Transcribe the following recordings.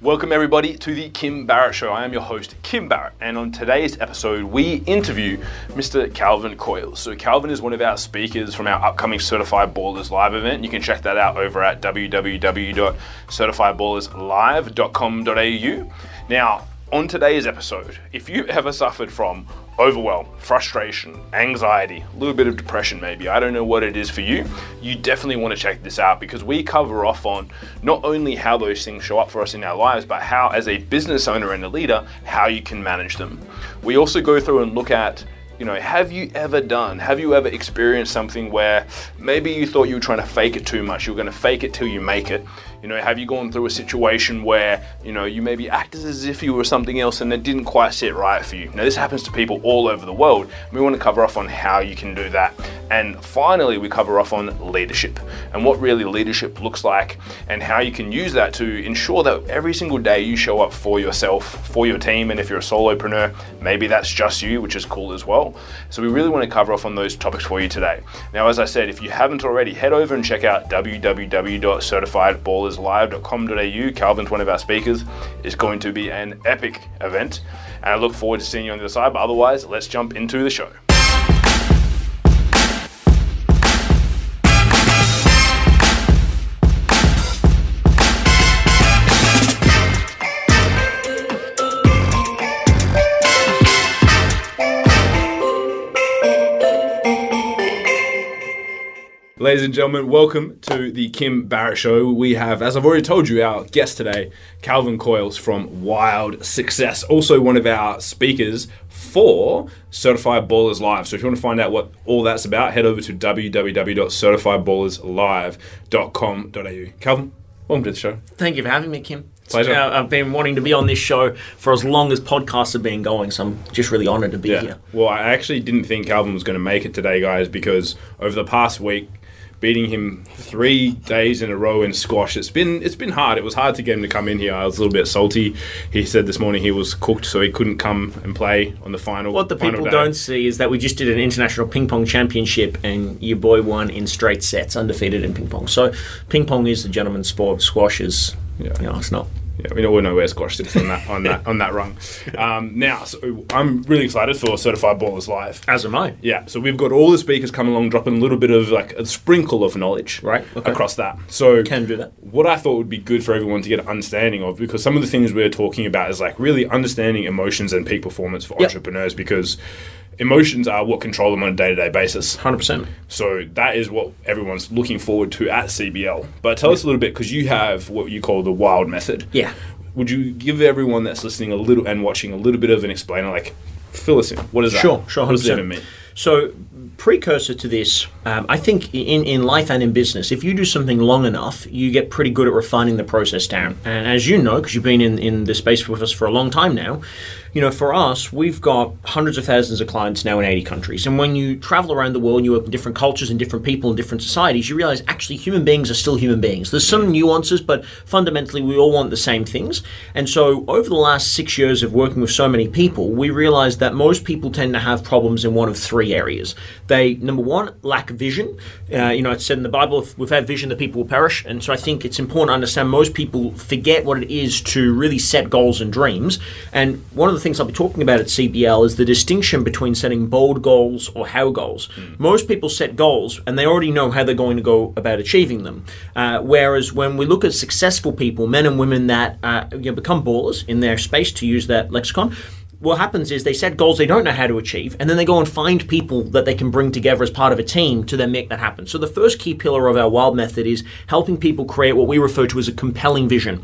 Welcome, everybody, to the Kim Barrett Show. I am your host, Kim Barrett, and on today's episode, we interview Mr. Calvin Coyles. So, Calvin is one of our speakers from our upcoming Certified Ballers Live event. You can check that out over at www.certifiedballerslive.com.au. Now, on today's episode, if you ever suffered from overwhelm, frustration, anxiety, a little bit of depression maybe, I don't know what it is for you, you definitely want to check this out because we cover off on not only how those things show up for us in our lives, but how, as a business owner and a leader, how you can manage them. We also go through and look at you know, have you ever done, have you ever experienced something where maybe you thought you were trying to fake it too much, you were going to fake it till you make it? You know, have you gone through a situation where, you know, you maybe acted as if you were something else and it didn't quite sit right for you? Now, this happens to people all over the world. We want to cover off on how you can do that. And finally, we cover off on leadership and what really leadership looks like and how you can use that to ensure that every single day you show up for yourself, for your team. And if you're a solopreneur, maybe that's just you, which is cool as well. So, we really want to cover off on those topics for you today. Now, as I said, if you haven't already, head over and check out www.certifiedballers live.com.au. Calvin's one of our speakers. It's going to be an epic event, and I look forward to seeing you on the other side. But otherwise, let's jump into the show. Ladies and gentlemen, welcome to the Kim Barrett Show. We have, as I've already told you, our guest today, Calvin Coyles from Wild Success, also one of our speakers for Certified Ballers Live. So if you want to find out what all that's about, head over to www.certifiedballerslive.com.au. Calvin, welcome to the show. Thank you for having me, Kim. Pleasure. Uh, I've been wanting to be on this show for as long as podcasts have been going, so I'm just really honoured to be Yeah. here. Well, I actually didn't think Calvin was going to make it today, guys, because over the past week, beating him three days in a row in squash, it's been it's been hard. It was hard to get him to come in here. I was a little bit salty. He said this morning he was cooked, so he couldn't come and play on the final. What the final people day. don't see is that we just did an international ping pong championship, and your boy won in straight sets, undefeated in ping pong. So, ping pong is the gentleman's sport. Squash is, Yeah. you know, it's not. Yeah, we all know where squash sits on that on that on that rung. Um, now, so I'm really excited for Certified Ballers Live. As am I. Yeah, so we've got all the speakers coming along, dropping a little bit of like a sprinkle of knowledge, Right, okay. across that. So Can do that. What I thought would be good for everyone to get an understanding of, because some of the things we're talking about is like really understanding emotions and peak performance for Yep. entrepreneurs, because emotions are what control them on a day to day basis. 100%. So that is what everyone's looking forward to at CBL. But tell us a little bit, because you have what you call the wild method. Yeah. Would you give everyone that's listening a little and watching a little bit of an explainer, like fill us in? What is that? Sure, sure, What does 100%. even mean? So, precursor to this, um, I think in, in life and in business, if you do something long enough, you get pretty good at refining the process down. And as you know, because you've been in, in the space with us for a long time now, you know, for us, we've got hundreds of thousands of clients now in 80 countries. And when you travel around the world you work with different cultures and different people and different societies, you realize actually human beings are still human beings. There's some nuances, but fundamentally we all want the same things. And so over the last six years of working with so many people, we realized that most people tend to have problems in one of three areas. They, number one, lack vision. Uh, you know, it's said in the Bible, if without vision, the people will perish. And so I think it's important to understand most people forget what it is to really set goals and dreams. And one of the things I'll be talking about at CBL is the distinction between setting bold goals or how goals. Most people set goals and they already know how they're going to go about achieving them. Uh, whereas when we look at successful people, men and women that uh, you know, become ballers in their space, to use that lexicon, what happens is they set goals they don't know how to achieve, and then they go and find people that they can bring together as part of a team to then make that happen. So the first key pillar of our wild method is helping people create what we refer to as a compelling vision.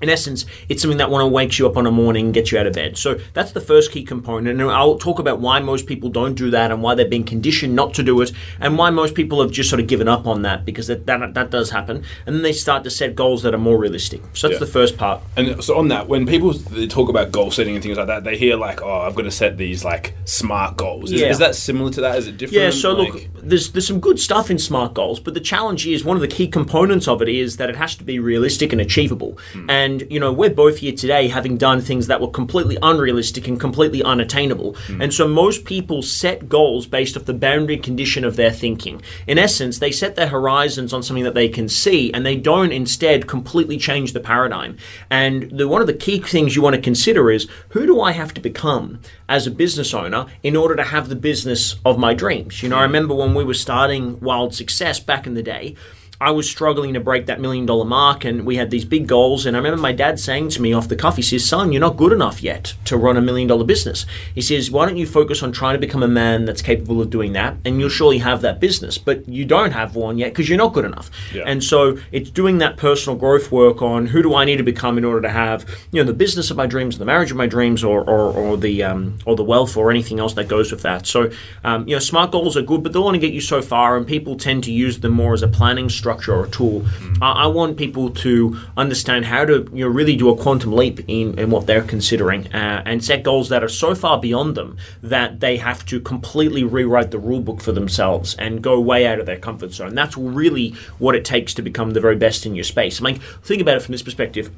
In essence, it's something that want to wakes you up on a morning and gets you out of bed. So that's the first key component. And I'll talk about why most people don't do that and why they've been conditioned not to do it and why most people have just sort of given up on that because that, that, that does happen. And then they start to set goals that are more realistic. So that's Yeah. the first part. And so on that, when people they talk about goal setting and things like that, they hear like, "Oh, I've got to set these like smart goals." Is, Yeah. is that similar to that? Is it different? Yeah, so Like- look, there's there's some good stuff in SMART goals, but the challenge is one of the key components of it is that it has to be realistic and achievable. Hmm. And And, you know, we're both here today having done things that were completely unrealistic and completely unattainable. Hmm. And so most people set goals based off the boundary condition of their thinking. In essence, they set their horizons on something that they can see and they don't instead completely change the paradigm. And the, one of the key things you want to consider is who do I have to become as a business owner in order to have the business of my dreams? You know, I hmm. remember when we were starting Wild Success back in the day. I was struggling to break that million dollar mark, and we had these big goals. And I remember my dad saying to me off the cuff, he says, Son, you're not good enough yet to run a million dollar business. He says, Why don't you focus on trying to become a man that's capable of doing that? And you'll surely have that business, but you don't have one yet because you're not good enough. Yeah. And so it's doing that personal growth work on who do I need to become in order to have, you know, the business of my dreams, the marriage of my dreams, or, or, or the um, or the wealth or anything else that goes with that. So, um, you know, smart goals are good, but they'll only get you so far, and people tend to use them more as a planning structure or a tool. I, I want people to understand how to you know really do a quantum leap in, in what they're considering uh, and set goals that are so far beyond them that they have to completely rewrite the rule book for themselves and go way out of their comfort zone. That's really what it takes to become the very best in your space. I mean, think about it from this perspective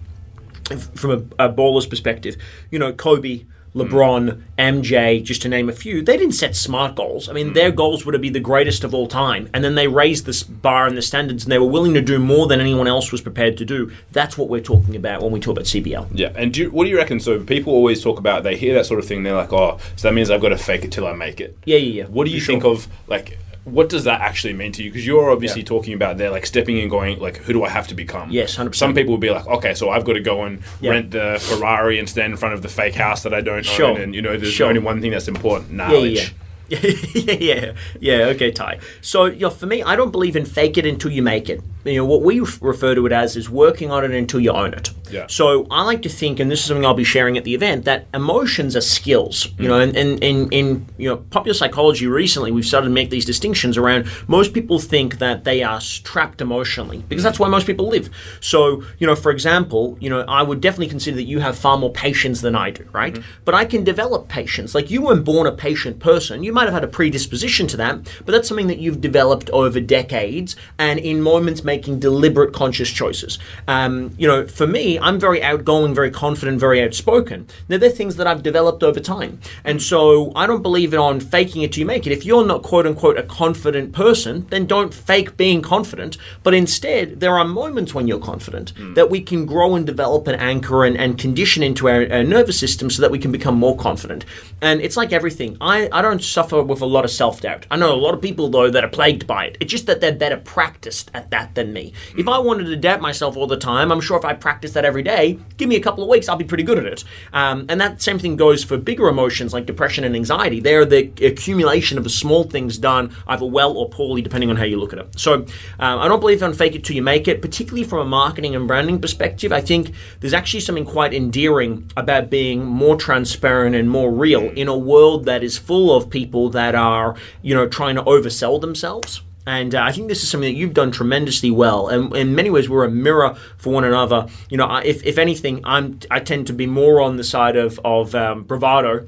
from a, a baller's perspective, you know, Kobe, LeBron, MJ, just to name a few, they didn't set smart goals. I mean, mm. their goals were to be the greatest of all time, and then they raised this bar and the standards, and they were willing to do more than anyone else was prepared to do. That's what we're talking about when we talk about CBL. Yeah, and do you, what do you reckon? So people always talk about they hear that sort of thing. They're like, oh, so that means I've got to fake it till I make it. Yeah, yeah, yeah. What do you think of like? What does that actually mean to you? Because you're obviously Yeah. talking about there, like stepping in, going like, who do I have to become? Yes, 100%. Some people will be like, okay, so I've got to go and Yeah. rent the Ferrari and stand in front of the fake house that I don't Sure. own, and you know, there's Sure. only one thing that's important: knowledge. yeah, yeah. yeah, yeah, okay, Ty. So, you know, for me, I don't believe in fake it until you make it. You know, what we refer to it as is working on it until you own it. Yeah. So, I like to think, and this is something I'll be sharing at the event, that emotions are skills. You know, and in, in, in you know popular psychology recently, we've started to make these distinctions around. Most people think that they are trapped emotionally because that's why most people live. So, you know, for example, you know, I would definitely consider that you have far more patience than I do, right? Mm-hmm. But I can develop patience. Like you weren't born a patient person. You might have had a predisposition to that, but that's something that you've developed over decades and in moments making deliberate conscious choices. Um, you know, for me, I'm very outgoing, very confident, very outspoken. Now, they're things that I've developed over time. And so I don't believe in on faking it till you make it. If you're not quote unquote a confident person, then don't fake being confident. But instead, there are moments when you're confident that we can grow and develop and anchor and, and condition into our, our nervous system so that we can become more confident. And it's like everything. I, I don't suffer with a lot of self doubt. I know a lot of people, though, that are plagued by it. It's just that they're better practiced at that than me. If I wanted to doubt myself all the time, I'm sure if I practice that every day, give me a couple of weeks, I'll be pretty good at it. Um, and that same thing goes for bigger emotions like depression and anxiety. They're the accumulation of small things done either well or poorly, depending on how you look at it. So um, I don't believe in fake it till you make it, particularly from a marketing and branding perspective. I think there's actually something quite endearing about being more transparent and more real in a world that is full of people that are, you know, trying to oversell themselves. And uh, I think this is something that you've done tremendously well. And in many ways, we're a mirror for one another. You know, if, if anything, I'm I tend to be more on the side of of um, bravado.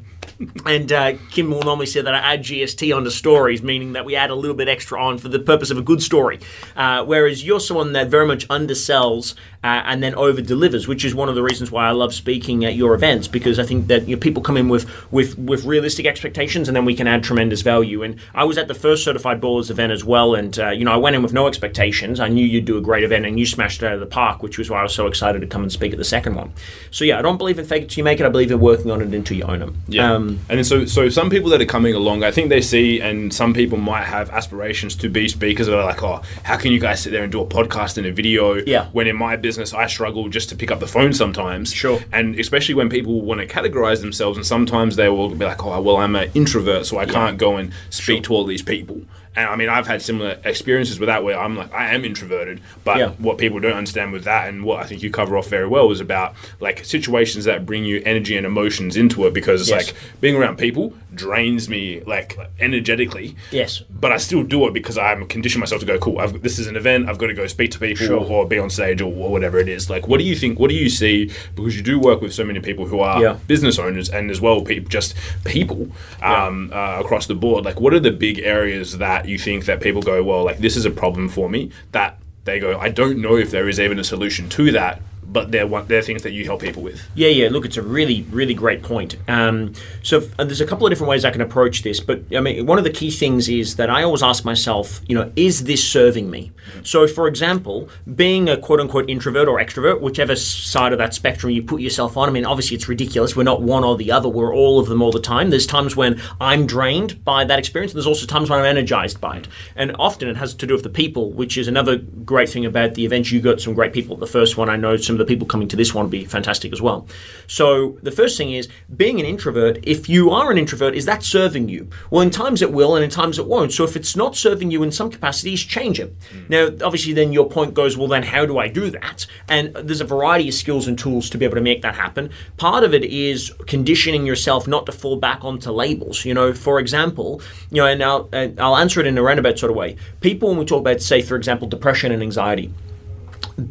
And uh, Kim will normally say that I add GST onto stories, meaning that we add a little bit extra on for the purpose of a good story. Uh, whereas you're someone that very much undersells uh, and then over delivers, which is one of the reasons why I love speaking at your events because I think that you know, people come in with, with with realistic expectations and then we can add tremendous value. And I was at the first Certified Ballers event as well, and uh, you know I went in with no expectations. I knew you'd do a great event, and you smashed it out of the park, which was why I was so excited to come and speak at the second one. So yeah, I don't believe in fake it till you make it. I believe in working on it until you own it. Yeah. Um, and so so some people that are coming along, I think they see, and some people might have aspirations to be speakers. That are like, oh, how can you guys sit there and do a podcast and a video? Yeah. When in my business, I struggle just to pick up the phone sometimes. Sure. And especially when people want to categorize themselves, and sometimes they will be like, oh, well, I'm an introvert, so I can't go and speak to all these people. And I mean, I've had similar experiences with that where I'm like, I am introverted, but Yeah. what people don't understand with that, and what I think you cover off very well, is about like situations that bring you energy and emotions into it because it's Yes. like being around people drains me like energetically. Yes. But I still do it because I'm conditioned myself to go, cool, I've, this is an event, I've got to go speak to people Sure. or be on stage or, or whatever it is. Like, what do you think, what do you see? Because you do work with so many people who are Yeah. business owners and as well just people um, uh, across the board. Like, what are the big areas that you think that people go, well, like, this is a problem for me that they go, I don't know if there is even a solution to that. But they're one, they're things that you help people with. Yeah, yeah. Look, it's a really, really great point. Um, so f- uh, there's a couple of different ways I can approach this, but I mean, one of the key things is that I always ask myself, you know, is this serving me? So, for example, being a quote unquote introvert or extrovert, whichever side of that spectrum you put yourself on. I mean, obviously it's ridiculous. We're not one or the other. We're all of them all the time. There's times when I'm drained by that experience. And there's also times when I'm energized by it. And often it has to do with the people, which is another great thing about the event. You got some great people. The first one, I know some of the people coming to this one will be fantastic as well. So the first thing is being an introvert. If you are an introvert, is that serving you? Well, in times it will, and in times it won't. So if it's not serving you in some capacities, change it. Now, obviously, then your point goes, well, then how do I do that? And there's a variety of skills and tools to be able to make that happen. Part of it is conditioning yourself not to fall back onto labels. You know, for example, you know, and I'll, and I'll answer it in a roundabout sort of way. People, when we talk about, say, for example, depression and anxiety,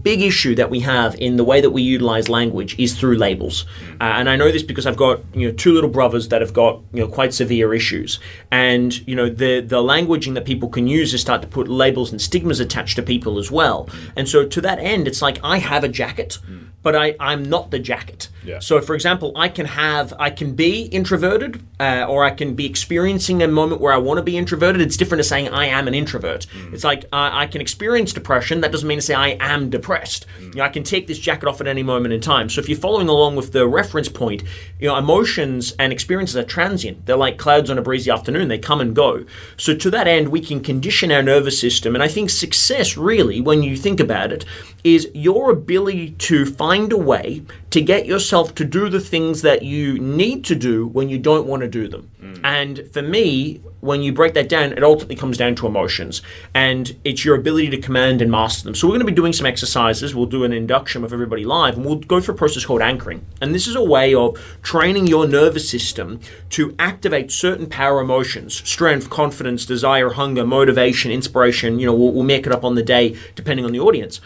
big issue that we have in the way that we utilize language is through labels. Uh, and I know this because I've got you know two little brothers that have got you know quite severe issues, and you know the the languaging that people can use is start to put labels and stigmas attached to people as well. And so to that end, it's like I have a jacket. But I, I'm not the jacket. Yeah. So, for example, I can have, I can be introverted, uh, or I can be experiencing a moment where I want to be introverted. It's different to saying I am an introvert. It's like uh, I can experience depression. That doesn't mean to say I am depressed. You know, I can take this jacket off at any moment in time. So, if you're following along with the reference point, you know, emotions and experiences are transient. They're like clouds on a breezy afternoon. They come and go. So, to that end, we can condition our nervous system. And I think success, really, when you think about it, is your ability to find a way to get yourself to do the things that you need to do when you don't want to do them. Mm. And for me, when you break that down, it ultimately comes down to emotions. And it's your ability to command and master them. So we're going to be doing some exercises. We'll do an induction with everybody live, and we'll go through a process called anchoring. And this is a way of training your nervous system to activate certain power emotions strength, confidence, desire, hunger, motivation, inspiration. You know, we'll, we'll make it up on the day depending on the audience.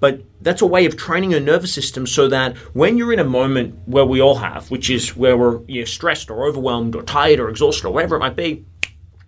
But that's a way of training your nervous system so that when you're in a moment where we all have, which is where we're you know, stressed or overwhelmed or tired or exhausted or whatever it might be,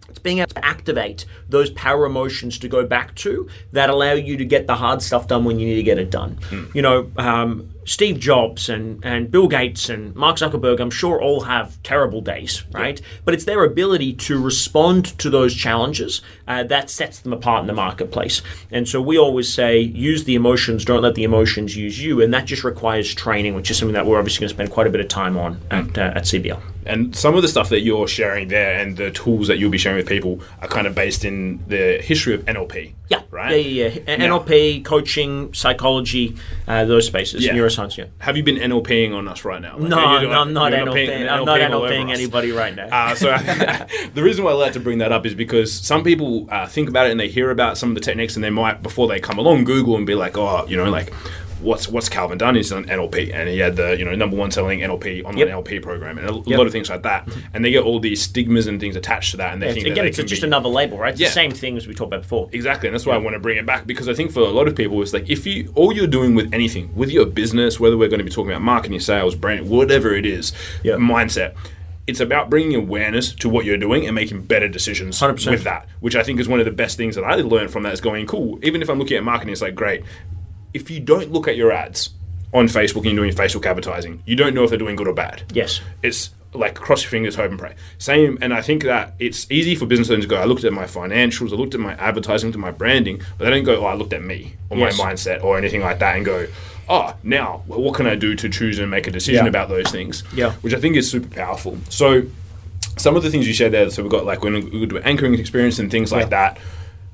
it's being able to activate those power emotions to go back to that allow you to get the hard stuff done when you need to get it done. You know, um, Steve Jobs and, and Bill Gates and Mark Zuckerberg, I'm sure all have terrible days, right? But it's their ability to respond to those challenges uh, that sets them apart in the marketplace. And so we always say, use the emotions, don't let the emotions use you. And that just requires training, which is something that we're obviously going to spend quite a bit of time on at, uh, at CBL. And some of the stuff that you're sharing there and the tools that you'll be sharing with people are kind of based in the history of NLP. Yeah, Right? Yeah, yeah, yeah. Now- NLP, coaching, psychology, uh, those spaces, Yeah. neuroscience. Yeah. Have you been NLPing on us right now? Like, No, you no, I'm not you're NLPing. I'm not NLPing anybody right now. Uh, so the reason why I like to bring that up is because some people uh, think about it and they hear about some of the techniques and they might before they come along Google and be like, oh, you know, like what's what's Calvin done? He's done NLP and he had the you know number one selling NLP online Yep. NLP program and a Yep. lot of things like that. Mm-hmm. And they get all these stigmas and things attached to that, and they It's- think that again, it's just be- another label, right? It's Yeah. the same thing as we talked about before. Exactly, and that's why I want to bring it back because I think for a lot of people, it's like if you all you're doing with anything, with your business, whether we're going to be talking about marketing, sales, brand, whatever it is, Yeah. mindset. It's about bringing awareness to what you're doing and making better decisions 100%. with that, which I think is one of the best things that I learned from that. Is going cool. Even if I'm looking at marketing, it's like great. If you don't look at your ads on Facebook and you're doing Facebook advertising, you don't know if they're doing good or bad Yes. it's like cross your fingers, hope and pray. Same, and I think that it's easy for business owners to go. I looked at my financials, I looked at my advertising, at my branding, but they don't go. Oh, I looked at me or Yes. my mindset or anything like that, and go. Oh, now well, what can I do to choose and make a decision Yeah. about those things? Yeah. which I think is super powerful. So, some of the things you shared there. So we've got like when we do anchoring experience and things like Yeah. that.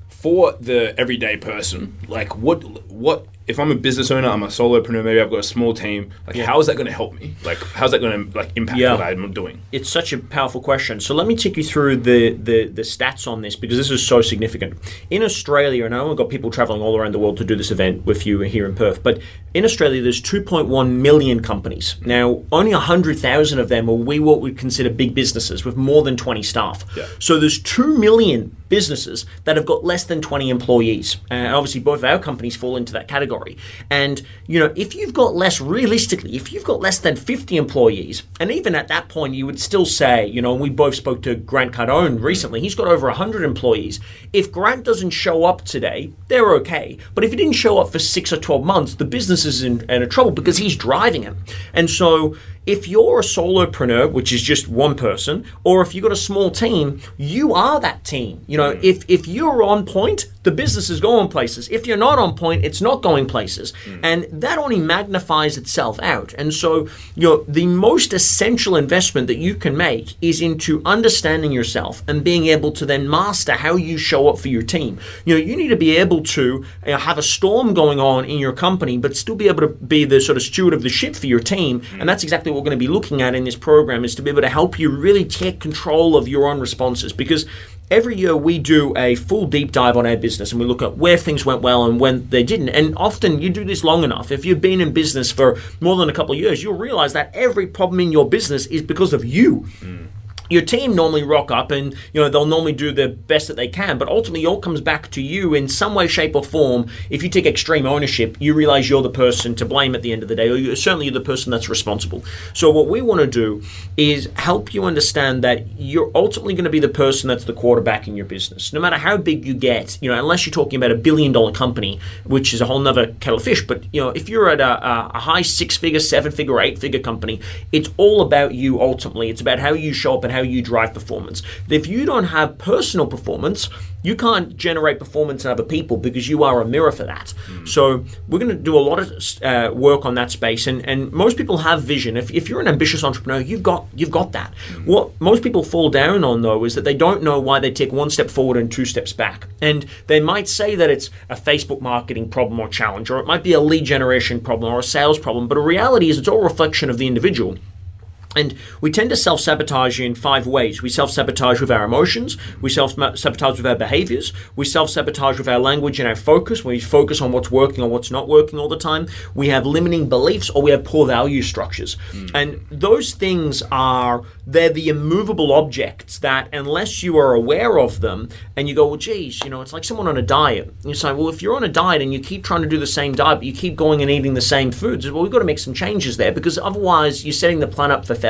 For the everyday person, like what what if I'm a business owner, I'm a solopreneur, maybe I've got a small team. Like, how is that going to help me? Like, how's that going to like impact Yeah. what I'm doing? It's such a powerful question. So let me take you through the, the, the stats on this because this is so significant. In Australia, and I know we've got people traveling all around the world to do this event with you here in Perth, but in Australia, there's 2.1 million companies. Now, only 100,000 of them are we what we consider big businesses with more than 20 staff. Yeah. So there's 2 million businesses that have got less than 20 employees. Uh, and obviously, both of our companies fall into that category. Category. And, you know, if you've got less, realistically, if you've got less than 50 employees, and even at that point, you would still say, you know, we both spoke to Grant Cardone recently, he's got over 100 employees. If Grant doesn't show up today, they're okay. But if he didn't show up for six or 12 months, the business is in, in trouble because he's driving it. And so, if you're a solopreneur, which is just one person, or if you've got a small team, you are that team. You know, mm. if if you're on point, the business is going places. If you're not on point, it's not going places. Mm. And that only magnifies itself out. And so, you know, the most essential investment that you can make is into understanding yourself and being able to then master how you show up for your team. You know, you need to be able to you know, have a storm going on in your company, but still be able to be the sort of steward of the ship for your team. And that's exactly what we're going to be looking at in this program is to be able to help you really take control of your own responses because every year we do a full deep dive on our business and we look at where things went well and when they didn't and often you do this long enough if you've been in business for more than a couple of years you'll realize that every problem in your business is because of you mm. Your team normally rock up and you know they'll normally do the best that they can but ultimately it all comes back to you in some way shape or form. If you take extreme ownership you realize you're the person to blame at the end of the day or you're certainly the person that's responsible. So what we want to do is help you understand that you're ultimately going to be the person that's the quarterback in your business. No matter how big you get you know unless you're talking about a billion dollar company which is a whole nother kettle of fish but you know if you're at a, a, a high six figure seven figure eight figure company it's all about you ultimately. It's about how you show up and how you drive performance. If you don't have personal performance, you can't generate performance in other people because you are a mirror for that. So we're going to do a lot of uh, work on that space, and, and most people have vision. If, if you're an ambitious entrepreneur, you've got you've got that. What most people fall down on though is that they don't know why they take one step forward and two steps back, and they might say that it's a Facebook marketing problem or challenge, or it might be a lead generation problem or a sales problem, but the reality is it's all reflection of the individual. And we tend to self sabotage in five ways. We self sabotage with our emotions, we self sabotage with our behaviors, we self sabotage with our language and our focus. We focus on what's working or what's not working all the time. We have limiting beliefs or we have poor value structures. Hmm. And those things are, they're the immovable objects that, unless you are aware of them and you go, well, geez, you know, it's like someone on a diet. And you say, well, if you're on a diet and you keep trying to do the same diet, but you keep going and eating the same foods, well, we've got to make some changes there because otherwise you're setting the plan up for failure.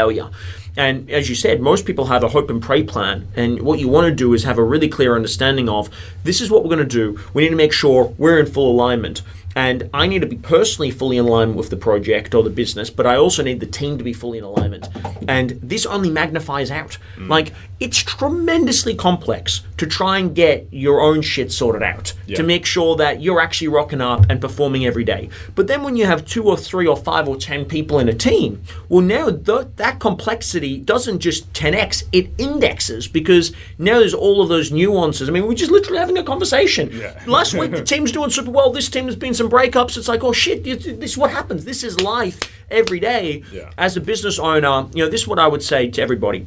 And as you said, most people have a hope and pray plan. And what you want to do is have a really clear understanding of this is what we're going to do. We need to make sure we're in full alignment. And I need to be personally fully in alignment with the project or the business, but I also need the team to be fully in alignment. And this only magnifies out. Mm. Like, it's tremendously complex to try and get your own shit sorted out, to make sure that you're actually rocking up and performing every day. But then when you have two or three or five or 10 people in a team, well, now th- that complexity doesn't just 10x, it indexes because now there's all of those nuances. I mean, we're just literally having a conversation. Last week, the team's doing super well. This team has been some breakups. It's like, oh shit, this is what happens. This is life every day. Yeah. As a business owner, you know, this is what I would say to everybody.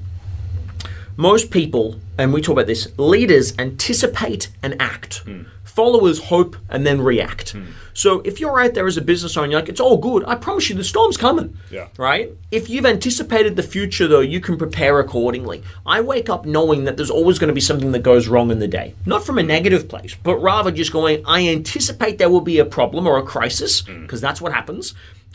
Most people, and we talk about this, leaders anticipate and act. Hmm. Followers hope and then react. Hmm. So if you're out there as a business owner, you're like, it's all good. I promise you, the storm's coming. Yeah. Right? If you've anticipated the future, though, you can prepare accordingly. I wake up knowing that there's always going to be something that goes wrong in the day. Not from a negative place, but rather just going, I anticipate there will be a problem or a crisis, hmm. because that's what happens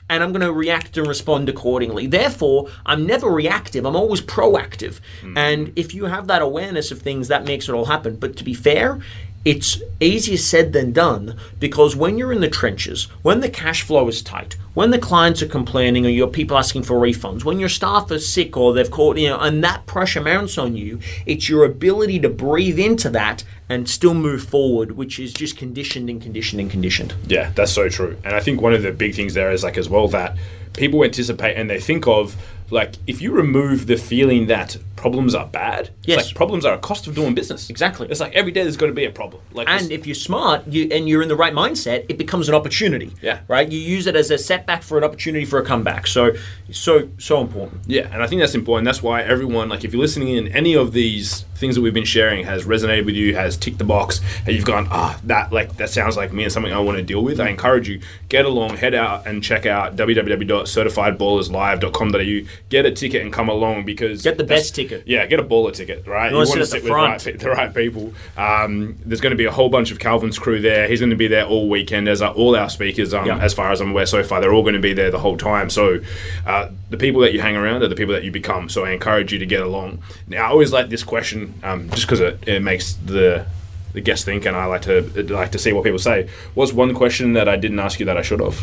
and I'm going to react and respond accordingly. Therefore, I'm never reactive, I'm always proactive. Hmm. And if you have that awareness of things, that makes it all happen. But to be fair, it's easier said than done because when you're in the trenches, when the cash flow is tight, when the clients are complaining or your people asking for refunds, when your staff are sick or they've caught, you know, and that pressure mounts on you, it's your ability to breathe into that and still move forward, which is just conditioned and conditioned and conditioned. Yeah, that's so true. And I think one of the big things there is like as well that people anticipate and they think of like if you remove the feeling that problems are bad, Yes. it's like problems are a cost of doing business. Exactly. It's like every day there's going to be a problem. Like And if you're smart you, and you're in the right mindset, it becomes an opportunity. Yeah. Right? You use it as a setback for an opportunity for a comeback. So, so, so important. Yeah, and I think that's important. That's why everyone, like, if you're listening in, any of these things that we've been sharing has resonated with you, has ticked the box, and you've gone, ah, that like that sounds like me and something I want to deal with. I encourage you get along, head out and check out www.certifiedballerslive.com.au. get a ticket and come along because Get the best ticket. Yeah, get a baller ticket, right? wanna wanna sit at the with right, the right people. Um, there's going to be a whole bunch of Calvin's crew there. He's going to be there all weekend, as are all our speakers. Um, Yeah. As far as I'm aware, so far they're all going to be there the whole time. So uh, the people that you hang around are the people that you become. So I encourage you to get along. Now I always like this question, um, just because it, it makes the the guest think, and I like to like to see what people say. What's one question that I didn't ask you that I should have?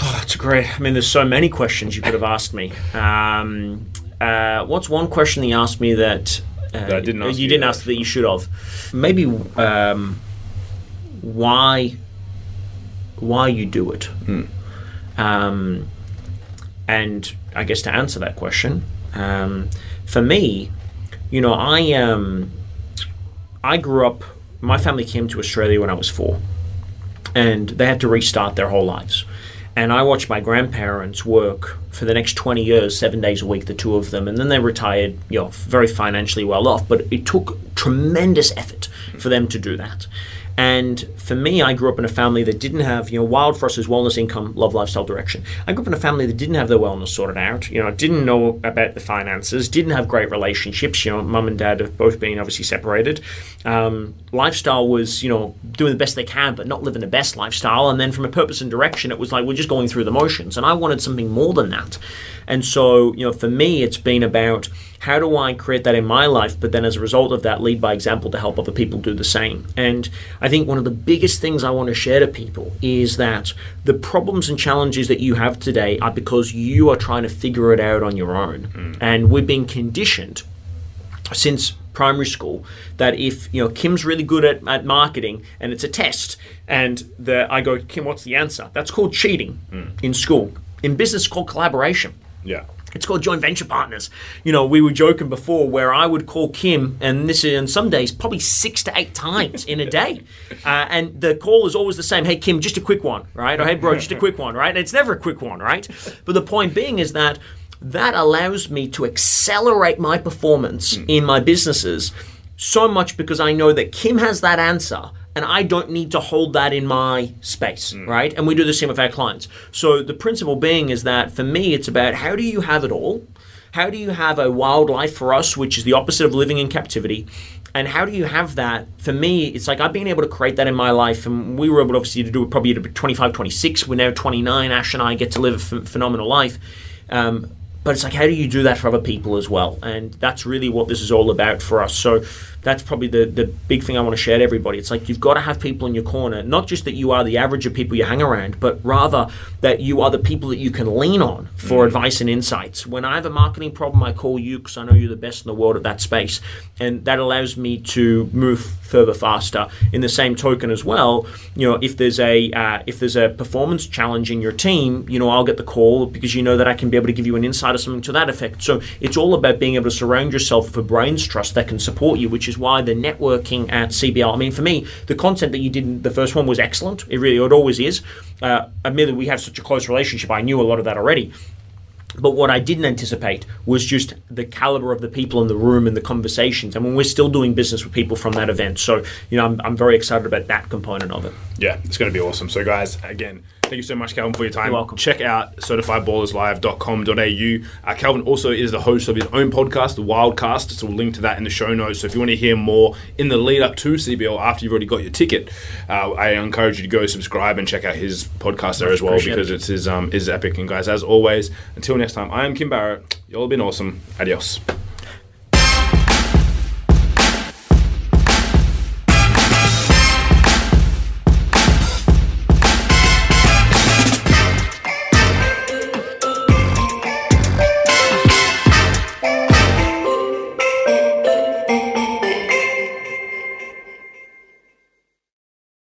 Oh, that's great. I mean, there's so many questions you could have asked me. Um, uh, what's one question that you asked me that, uh, I didn't ask you you didn't that. ask that you should have? Maybe um, why why you do it. Hmm. Um, and I guess to answer that question, um, for me, you know, I um, I grew up. My family came to Australia when I was four and they had to restart their whole lives. And I watched my grandparents work for the next 20 years, seven days a week, the two of them, and then they retired, you know, very financially well off. But it took tremendous effort for them to do that. And for me, I grew up in a family that didn't have, you know, wild for us is wellness, income, love, lifestyle, direction. I grew up in a family that didn't have their wellness sorted out, you know, didn't know about the finances, didn't have great relationships. You know, mum and dad have both been obviously separated. Um, lifestyle was, you know, doing the best they can, but not living the best lifestyle. And then from a purpose and direction, it was like we're just going through the motions. And I wanted something more than that. And so, you know, for me, it's been about how do I create that in my life, but then as a result of that, lead by example to help other people do the same. And I think one of the biggest things I want to share to people is that the problems and challenges that you have today are because you are trying to figure it out on your own. Mm. And we've been conditioned since primary school that if you know Kim's really good at, at marketing and it's a test and the I go Kim what's the answer? That's called cheating mm. in school. In business it's called collaboration. Yeah. It's called joint venture partners. You know, we were joking before where I would call Kim, and this is, and some days probably six to eight times in a day, uh, and the call is always the same. Hey Kim, just a quick one, right? Or hey bro, just a quick one, right? And it's never a quick one, right? But the point being is that that allows me to accelerate my performance in my businesses so much because I know that Kim has that answer and I don't need to hold that in my space, right? And we do the same with our clients. So the principle being is that for me, it's about how do you have it all? How do you have a wild life for us, which is the opposite of living in captivity? And how do you have that? For me, it's like I've been able to create that in my life, and we were able, obviously, to do it probably at 25, 26. We're now 29. Ash and I get to live a ph- phenomenal life. Um, but it's like, how do you do that for other people as well? And that's really what this is all about for us. So that's probably the, the big thing I want to share to everybody. It's like you've got to have people in your corner, not just that you are the average of people you hang around, but rather that you are the people that you can lean on for advice and insights. When I have a marketing problem, I call you because I know you're the best in the world at that space. And that allows me to move further faster. In the same token as well, you know, if there's a uh, if there's a performance challenge in your team, you know, I'll get the call because you know that I can be able to give you an insight or something to that effect. So it's all about being able to surround yourself with a brains trust that can support you, which is why the networking at CBL. I mean, for me, the content that you did in the first one was excellent. It really, it always is. Uh, admittedly, we have such a close relationship. I knew a lot of that already. But what I didn't anticipate was just the caliber of the people in the room and the conversations. I mean, we're still doing business with people from that event. So, you know, I'm, I'm very excited about that component of it. Yeah, it's going to be awesome. So, guys, again, thank you so much, Calvin, for your time. You're welcome. Check out certifiedballerslive.com.au. Uh, Calvin also is the host of his own podcast, The Wildcast. So, we'll link to that in the show notes. So, if you want to hear more in the lead up to CBL after you've already got your ticket, uh, I encourage you to go subscribe and check out his podcast there as well because it. it's his um, is epic. And guys, as always, until next time, I am Kim Barrett. Y'all have been awesome. Adios.